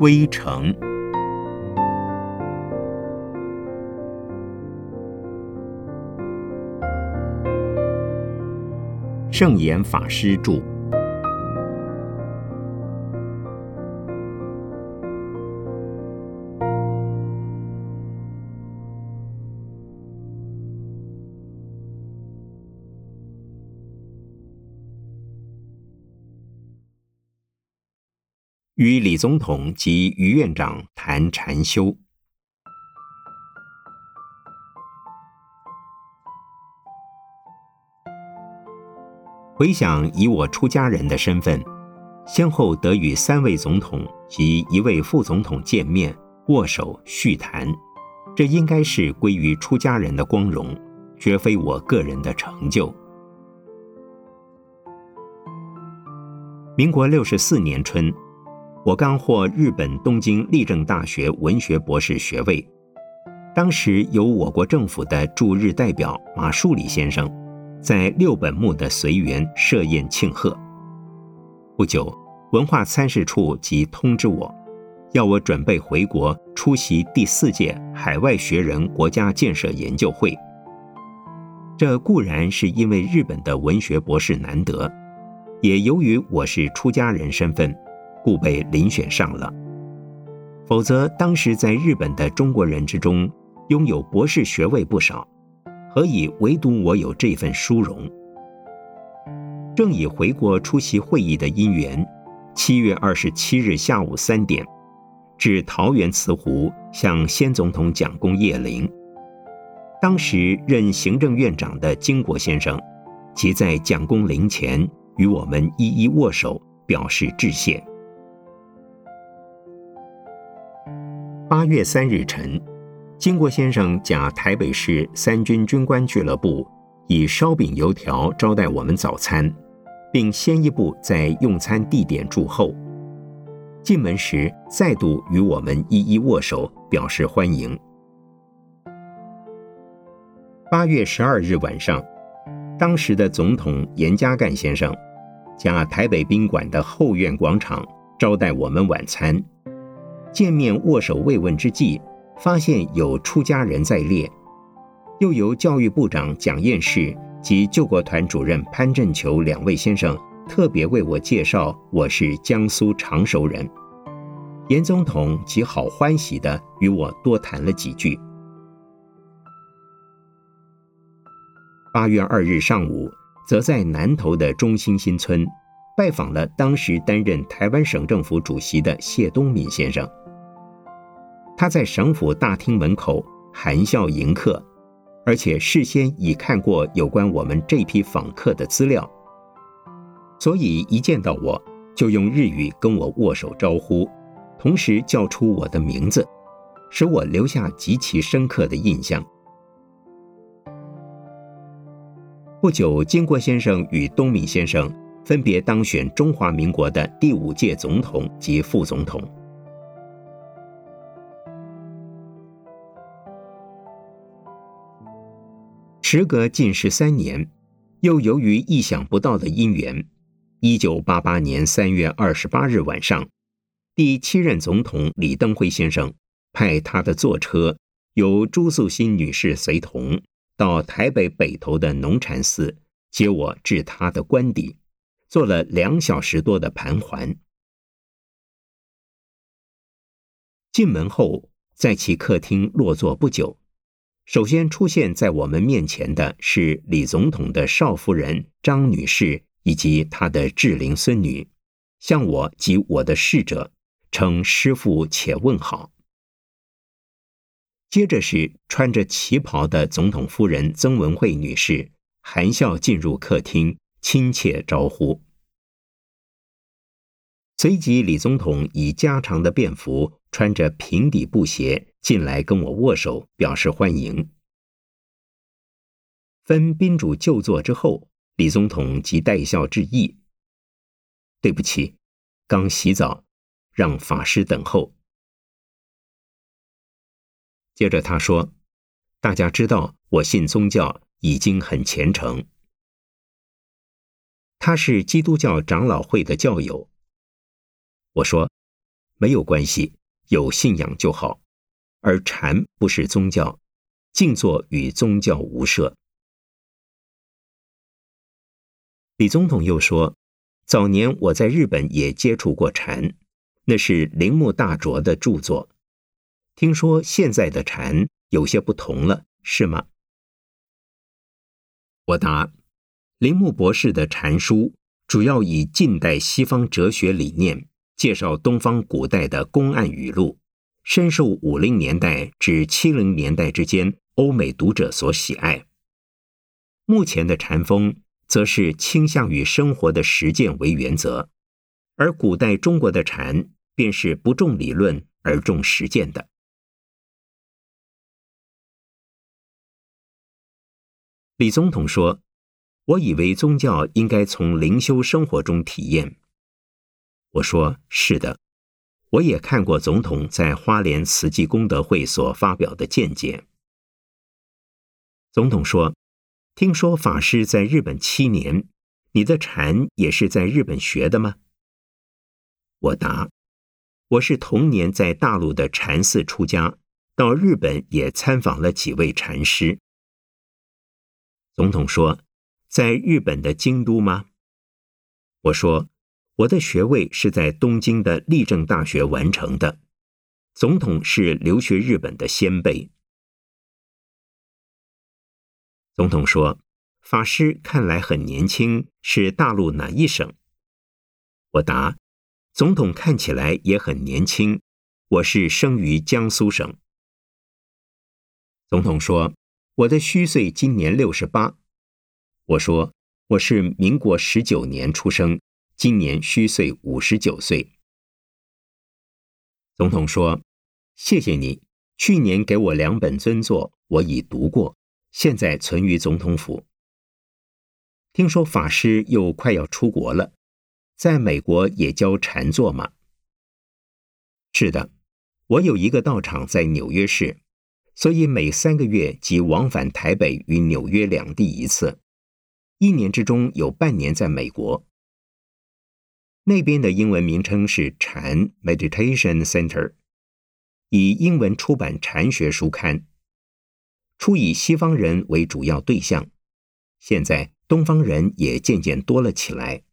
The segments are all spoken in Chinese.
归程。圣严法师著。与李总统及于院长谈禅修。回想以我出家人的身份，先后得与三位总统及一位副总统见面、握手、叙谈，这应该是归于出家人的光荣，绝非我个人的成就。民国六十四年春。我刚获日本东京立正大学文学博士学位，当时由我国政府的驻日代表马树礼先生，在六本木的随园设宴庆贺。不久，文化参事处即通知我，要我准备回国出席第四届海外学人国家建设研究会。这固然是因为日本的文学博士难得，也由于我是出家人身份。故被遴选上了，否则当时在日本的中国人之中，拥有博士学位不少，何以唯独我有这份殊荣？正以回国出席会议的因缘，七月二十七日下午三点，至桃园慈湖向先总统蒋公谒陵。当时任行政院长的金国先生，即在蒋公陵前与我们一一握手，表示致谢。八月三日晨，金国先生假台北市三军军官俱乐部以烧饼油条招待我们早餐，并先一步在用餐地点住后。进门时再度与我们一一握手，表示欢迎。八月十二日晚上，当时的总统严家淦先生假台北宾馆的后院广场招待我们晚餐。见面握手慰问之际，发现有出家人在列，又由教育部长蒋彦士及救国团主任潘振球两位先生特别为我介绍我是江苏常熟人。严总统极好欢喜的与我多谈了几句。八月二日上午，则在南投的中心新村拜访了当时担任台湾省政府主席的谢东闵先生。他在省府大厅门口含笑迎客，而且事先已看过有关我们这批访客的资料，所以一见到我就用日语跟我握手招呼，同时叫出我的名字，使我留下极其深刻的印象。不久，金国先生与东敏先生分别当选中华民国的第五届总统及副总统。时隔近十三年，又由于意想不到的因缘，一九八八年三月二十八日晚上，第七任总统李登辉先生派他的坐车，由朱素心女士随同，到台北北投的农禅寺接我至他的官邸，做了两小时多的盘桓。进门后，在其客厅落座不久。首先出现在我们面前的是李总统的少夫人张女士以及她的智龄孙女，向我及我的侍者称师父且问好。接着是穿着旗袍的总统夫人曾文惠女士，含笑进入客厅，亲切招呼。随即，李总统以加长的便服，穿着平底布鞋进来跟我握手，表示欢迎。分宾主就座之后，李总统即带笑致意：“对不起，刚洗澡，让法师等候。”接着他说：“大家知道我信宗教已经很虔诚，他是基督教长老会的教友。”我说：“没有关系，有信仰就好。而禅不是宗教，静坐与宗教无涉。李总统又说，早年我在日本也接触过禅，那是铃木大拙的著作。听说现在的禅有些不同了，是吗？我答：铃木博士的禅书主要以近代西方哲学理念介绍东方古代的公案语录，深受五零年代至七零年代之间欧美读者所喜爱。目前的禅风则是倾向于生活的实践为原则，而古代中国的禅便是不重理论而重实践的。李总统说：“我以为宗教应该从灵修生活中体验。”我说：“是的，我也看过总统在花莲慈济功德会所发表的见解。”总统说：“听说法师在日本七年，你的禅也是在日本学的吗？”我答：“我是同年在大陆的禅寺出家，到日本也参访了几位禅师。”总统说：“在日本的京都吗？”我说：“我的学位是在东京的立正大学完成的。”总统是留学日本的先辈。总统说：“法师看来很年轻，是大陆哪一省？”我答：“总统看起来也很年轻，我是生于江苏省。”总统说。我的虚岁今年六十八，我说我是民国十九年出生，今年虚岁五十九岁。总统说：“谢谢你，去年给我两本尊作，我已读过，现在存于总统府。听说法师又快要出国了，在美国也教禅坐吗？”是的，我有一个道场在纽约市。所以每三个月即往返台北与纽约两地一次，一年之中有半年在美国。那边的英文名称是禅 （Meditation Center），以英文出版禅学书刊，初以西方人为主要对象，现在东方人也渐渐多了起来。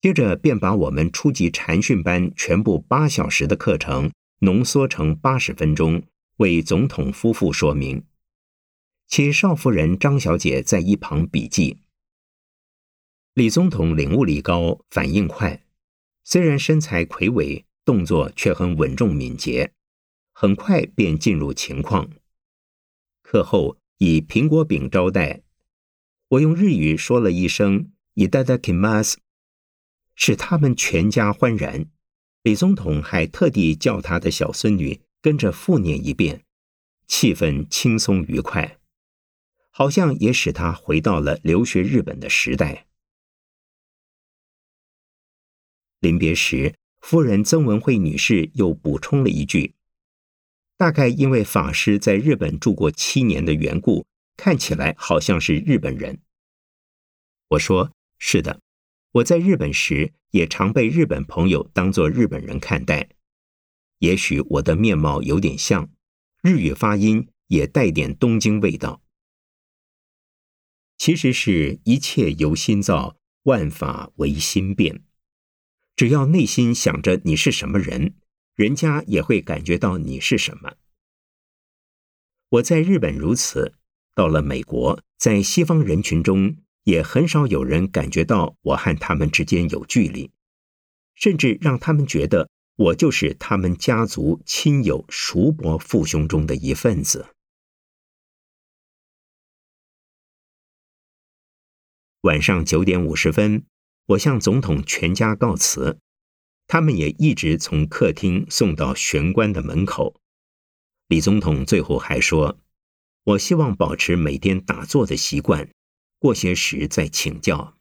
接着便把我们初级禅训班全部八小时的课程浓缩成八十分钟，为总统夫妇说明。其少夫人张小姐在一旁笔记。李总统领悟力高，反应快，虽然身材魁伟，动作却很稳重敏捷，很快便进入情况。课后以苹果饼招待，我用日语说了一声“以大家 kimas”。使他们全家欢然。李总统还特地叫他的小孙女跟着复念一遍，气氛轻松愉快，好像也使他回到了留学日本的时代。临别时，夫人曾文惠女士又补充了一句：“大概因为法师在日本住过七年的缘故，看起来好像是日本人。”我说：“是的。”我在日本时，也常被日本朋友当作日本人看待。也许我的面貌有点像，日语发音也带点东京味道。其实是一切由心造，万法唯心变。只要内心想着你是什么人，人家也会感觉到你是什么。我在日本如此，到了美国，在西方人群中。也很少有人感觉到我和他们之间有距离，甚至让他们觉得我就是他们家族亲友叔伯父兄中的一份子。晚上九点五十分，我向总统全家告辞，他们也一直从客厅送到玄关的门口。李总统最后还说：“我希望保持每天打坐的习惯。”过些时再请教。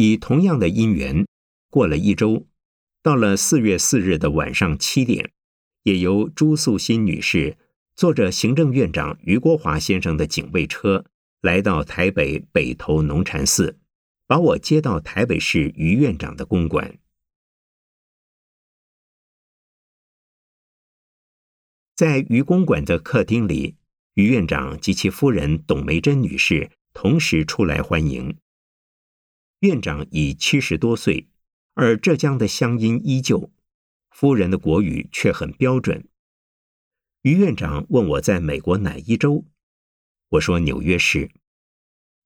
以同样的因缘，过了一周，到了四月四日的晚上七点，也由朱素心女士坐着行政院长余国华先生的警卫车，来到台北北投农禅寺，把我接到台北市余院长的公馆。在余公馆的客厅里，余院长及其夫人董梅珍女士同时出来欢迎。院长已七十多岁，而浙江的乡音依旧，夫人的国语却很标准。于院长问我在美国哪一州，我说纽约市。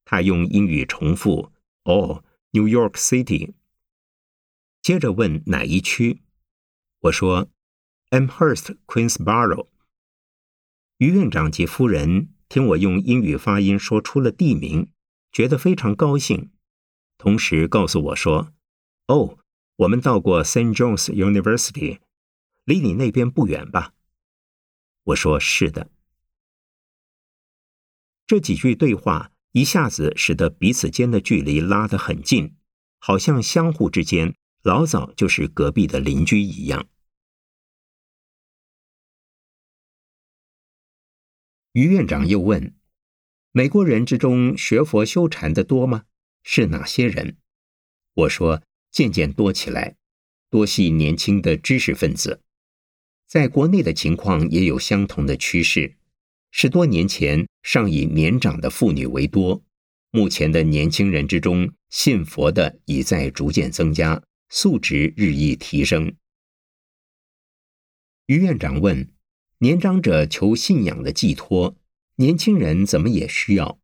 他用英语重复：“哦，New York City。”接着问哪一区，我说。Amherst, Queensboro。于院长及夫人听我用英语发音说出了地名，觉得非常高兴，同时告诉我说：“哦，我们到过 Saint John's University，离你那边不远吧？”我说：“是的。”这几句对话一下子使得彼此间的距离拉得很近，好像相互之间老早就是隔壁的邻居一样。于院长又问：“美国人之中学佛修禅的多吗？是哪些人？”我说：“渐渐多起来，多系年轻的知识分子。在国内的情况也有相同的趋势。十多年前尚以年长的妇女为多，目前的年轻人之中信佛的已在逐渐增加，素质日益提升。”于院长问。年长者求信仰的寄托，年轻人怎么也需要？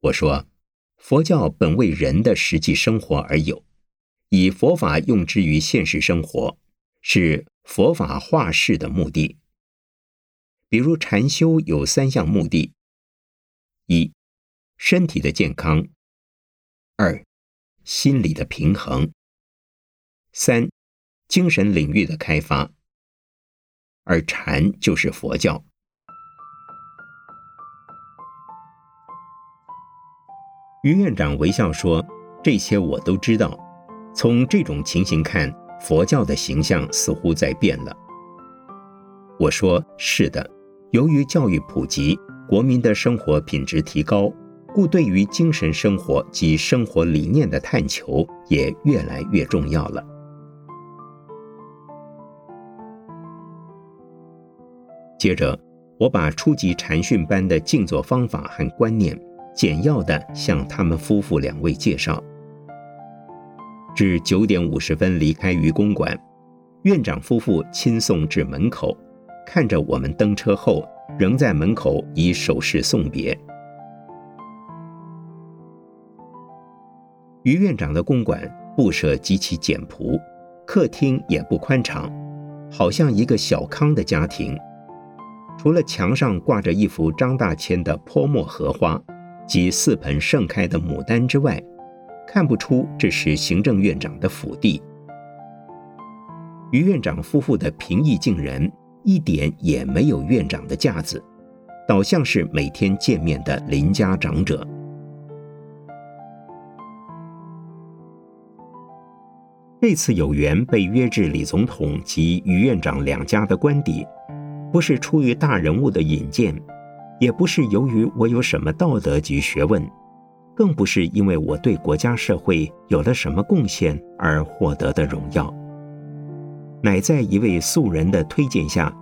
我说，佛教本为人的实际生活而有，以佛法用之于现实生活，是佛法化世的目的。比如禅修有三项目的：一、身体的健康；二、心理的平衡；三、精神领域的开发。而禅就是佛教。于院长微笑说：“这些我都知道。从这种情形看，佛教的形象似乎在变了。”我说：“是的，由于教育普及，国民的生活品质提高，故对于精神生活及生活理念的探求也越来越重要了。”接着，我把初级禅训班的静坐方法和观念简要地向他们夫妇两位介绍。至九点五十分离开于公馆，院长夫妇亲送至门口，看着我们登车后，仍在门口以手势送别。于院长的公馆布设极其简朴，客厅也不宽敞，好像一个小康的家庭。除了墙上挂着一幅张大千的泼墨荷花及四盆盛开的牡丹之外，看不出这是行政院长的府邸。于院长夫妇的平易近人，一点也没有院长的架子，倒像是每天见面的邻家长者。这次有缘被约至李总统及于院长两家的官邸。不是出于大人物的引荐，也不是由于我有什么道德及学问，更不是因为我对国家社会有了什么贡献而获得的荣耀，乃在一位素人的推荐下，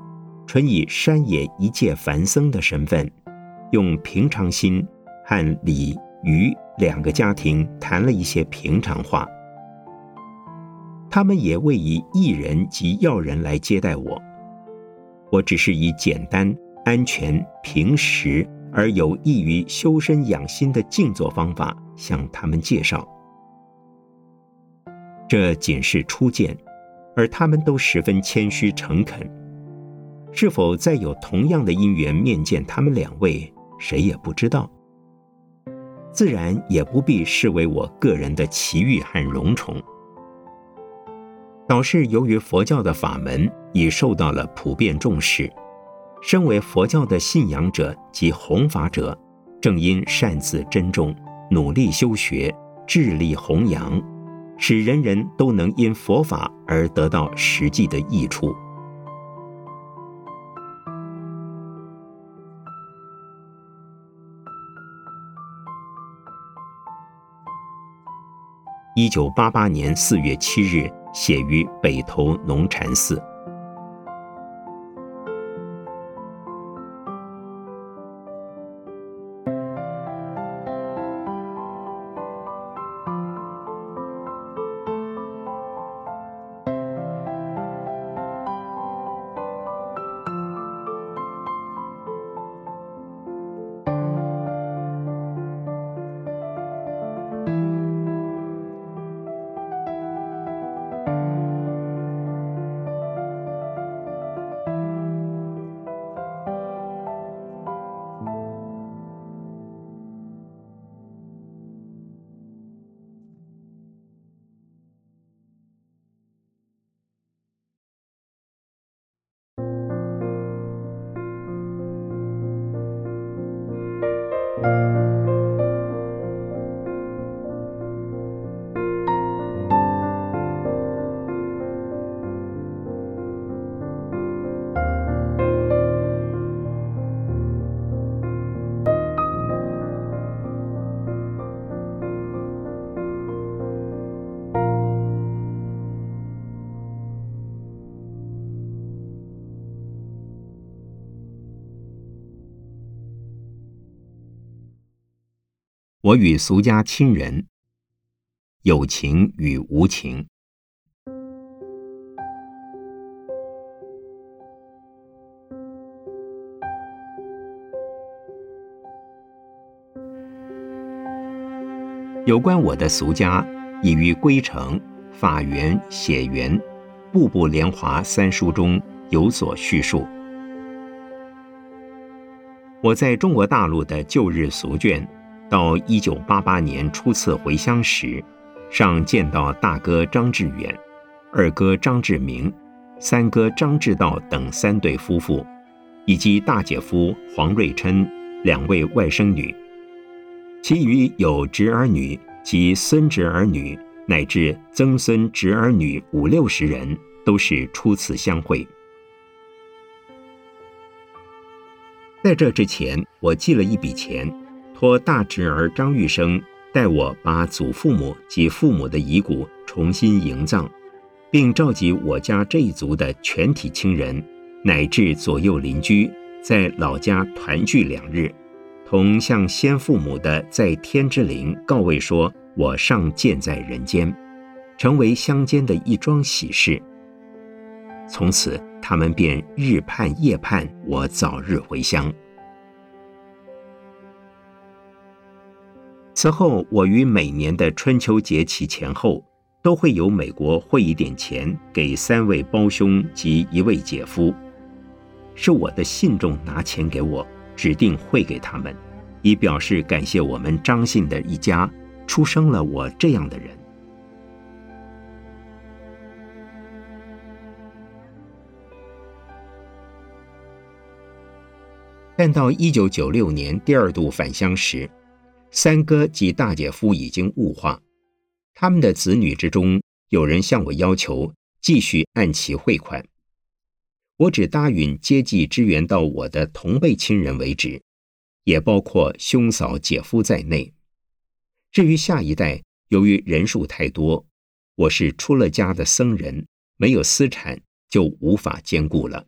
纯以山野一介凡僧的身份，用平常心和李于两个家庭谈了一些平常话。他们也未以艺人及要人来接待我。我只是以简单、安全、平实而有益于修身养心的静坐方法向他们介绍。这仅是初见，而他们都十分谦虚诚恳。是否再有同样的因缘面见他们两位，谁也不知道。自然也不必视为我个人的奇遇和荣宠。倒是由于佛教的法门已受到了普遍重视，身为佛教的信仰者及弘法者，正因擅自珍重，努力修学，致力弘扬，使人人都能因佛法而得到实际的益处。一九八八年四月七日，写于北投农禅寺。我与俗家亲人，有情与无情。有关我的俗家，已于《归程》《法源》《写源》《步步莲华》三书中有所叙述。我在中国大陆的旧日俗眷。到一九八八年初次回乡时，尚见到大哥张志远、二哥张志明、三哥张志道等三对夫妇，以及大姐夫黄瑞琛两位外甥女，其余有侄儿女及孙侄儿女乃至曾孙侄儿女五六十人，都是初次相会。在这之前，我寄了一笔钱。托大侄儿张玉生代我把祖父母及父母的遗骨重新营葬，并召集我家这一族的全体亲人，乃至左右邻居，在老家团聚两日，同向先父母的在天之灵告慰，说我尚健在人间，成为乡间的一桩喜事。从此，他们便日盼夜盼我早日回乡。此后，我于每年的春秋节期前后，都会由美国汇一点钱给三位胞兄及一位姐夫，是我的信众拿钱给我，指定汇给他们，以表示感谢我们张姓的一家出生了我这样的人。但到一九九六年第二度返乡时，三哥及大姐夫已经雾化，他们的子女之中有人向我要求继续按期汇款，我只答允接济支援到我的同辈亲人为止，也包括兄嫂姐夫在内。至于下一代，由于人数太多，我是出了家的僧人，没有私产，就无法兼顾了。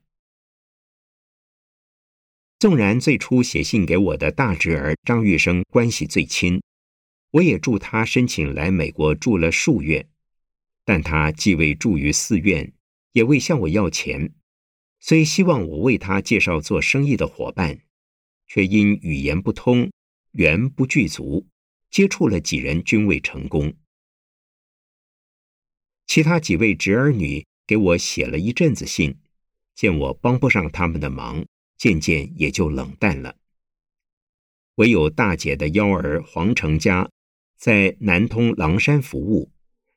纵然最初写信给我的大侄儿张玉生关系最亲，我也助他申请来美国住了数月，但他既未住于寺院，也未向我要钱，虽希望我为他介绍做生意的伙伴，却因语言不通，缘不具足，接触了几人均未成功。其他几位侄儿女给我写了一阵子信，见我帮不上他们的忙。渐渐也就冷淡了。唯有大姐的幺儿黄成家，在南通狼山服务，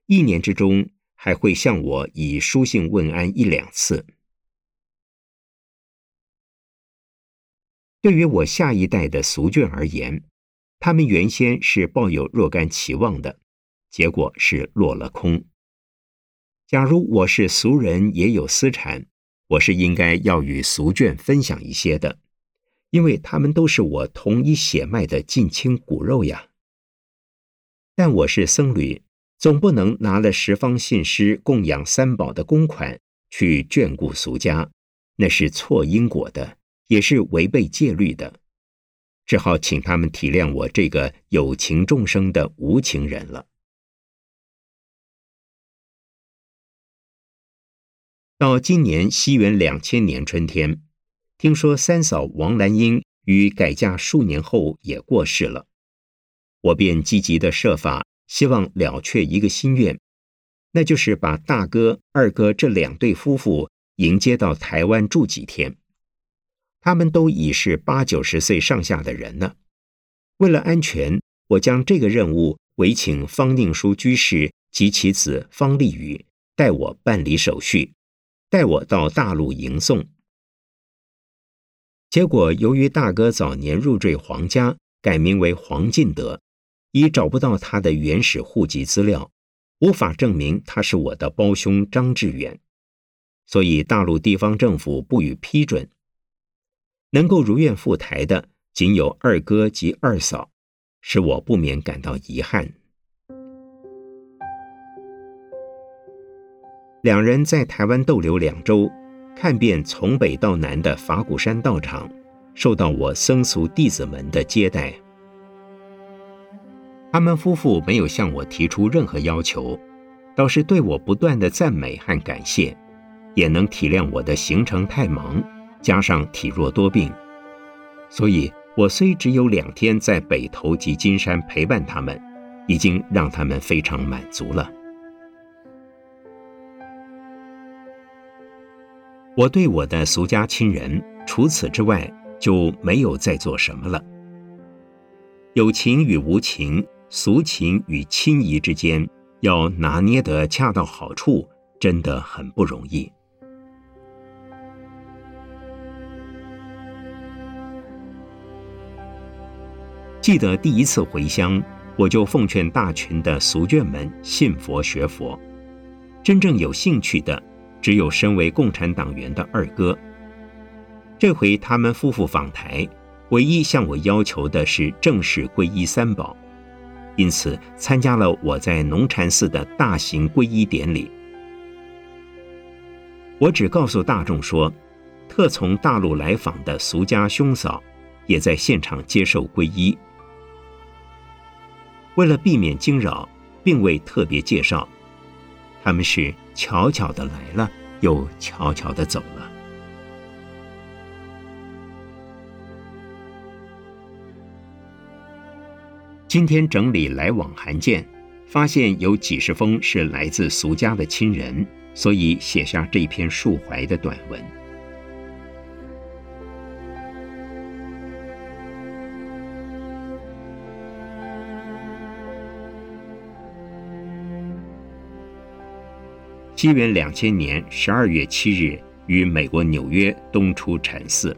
一年之中还会向我以书信问安一两次。对于我下一代的俗眷而言，他们原先是抱有若干期望的，结果是落了空。假如我是俗人，也有私产，我是应该要与俗眷分享一些的，因为他们都是我同一血脉的近亲骨肉呀。但我是僧侣，总不能拿了十方信师供养三宝的公款去眷顾俗家，那是错因果的，也是违背戒律的。只好请他们体谅我这个有情众生的无情人了。到今年西元两千年春天，听说三嫂王兰英于改嫁数年后也过世了，我便积极的设法，希望了却一个心愿，那就是把大哥、二哥这两对夫妇迎接到台湾住几天。他们都已是八九十岁上下的人了，为了安全，我将这个任务委请方宁书居士及其子方立宇代我办理手续。带我到大陆迎送。结果，由于大哥早年入赘皇家，改名为黄进德，已找不到他的原始户籍资料，无法证明他是我的胞兄张志远，所以大陆地方政府不予批准。能够如愿赴台的，仅有二哥及二嫂，使我不免感到遗憾。两人在台湾逗留两周，看遍从北到南的法鼓山道场，受到我僧俗弟子们的接待。他们夫妇没有向我提出任何要求，倒是对我不断的赞美和感谢，也能体谅我的行程太忙，加上体弱多病，所以我虽只有两天在北投及金山陪伴他们，已经让他们非常满足了。我对我的俗家亲人，除此之外就没有再做什么了。有情与无情，俗情与亲谊之间，要拿捏得恰到好处，真的很不容易。记得第一次回乡，我就奉劝大群的俗眷们信佛学佛，真正有兴趣的。只有身为共产党员的二哥。这回他们夫妇访台，唯一向我要求的是正式皈依三宝，因此参加了我在农禅寺的大型皈依典礼。我只告诉大众说，特从大陆来访的俗家兄嫂也在现场接受皈依。为了避免惊扰，并未特别介绍。他们是悄悄的来了，又悄悄的走了。今天整理来往函件，发现有几十封是来自俗家的亲人，所以写下这篇述怀的短文。西元两千年十二月七日，于美国纽约东出禅寺。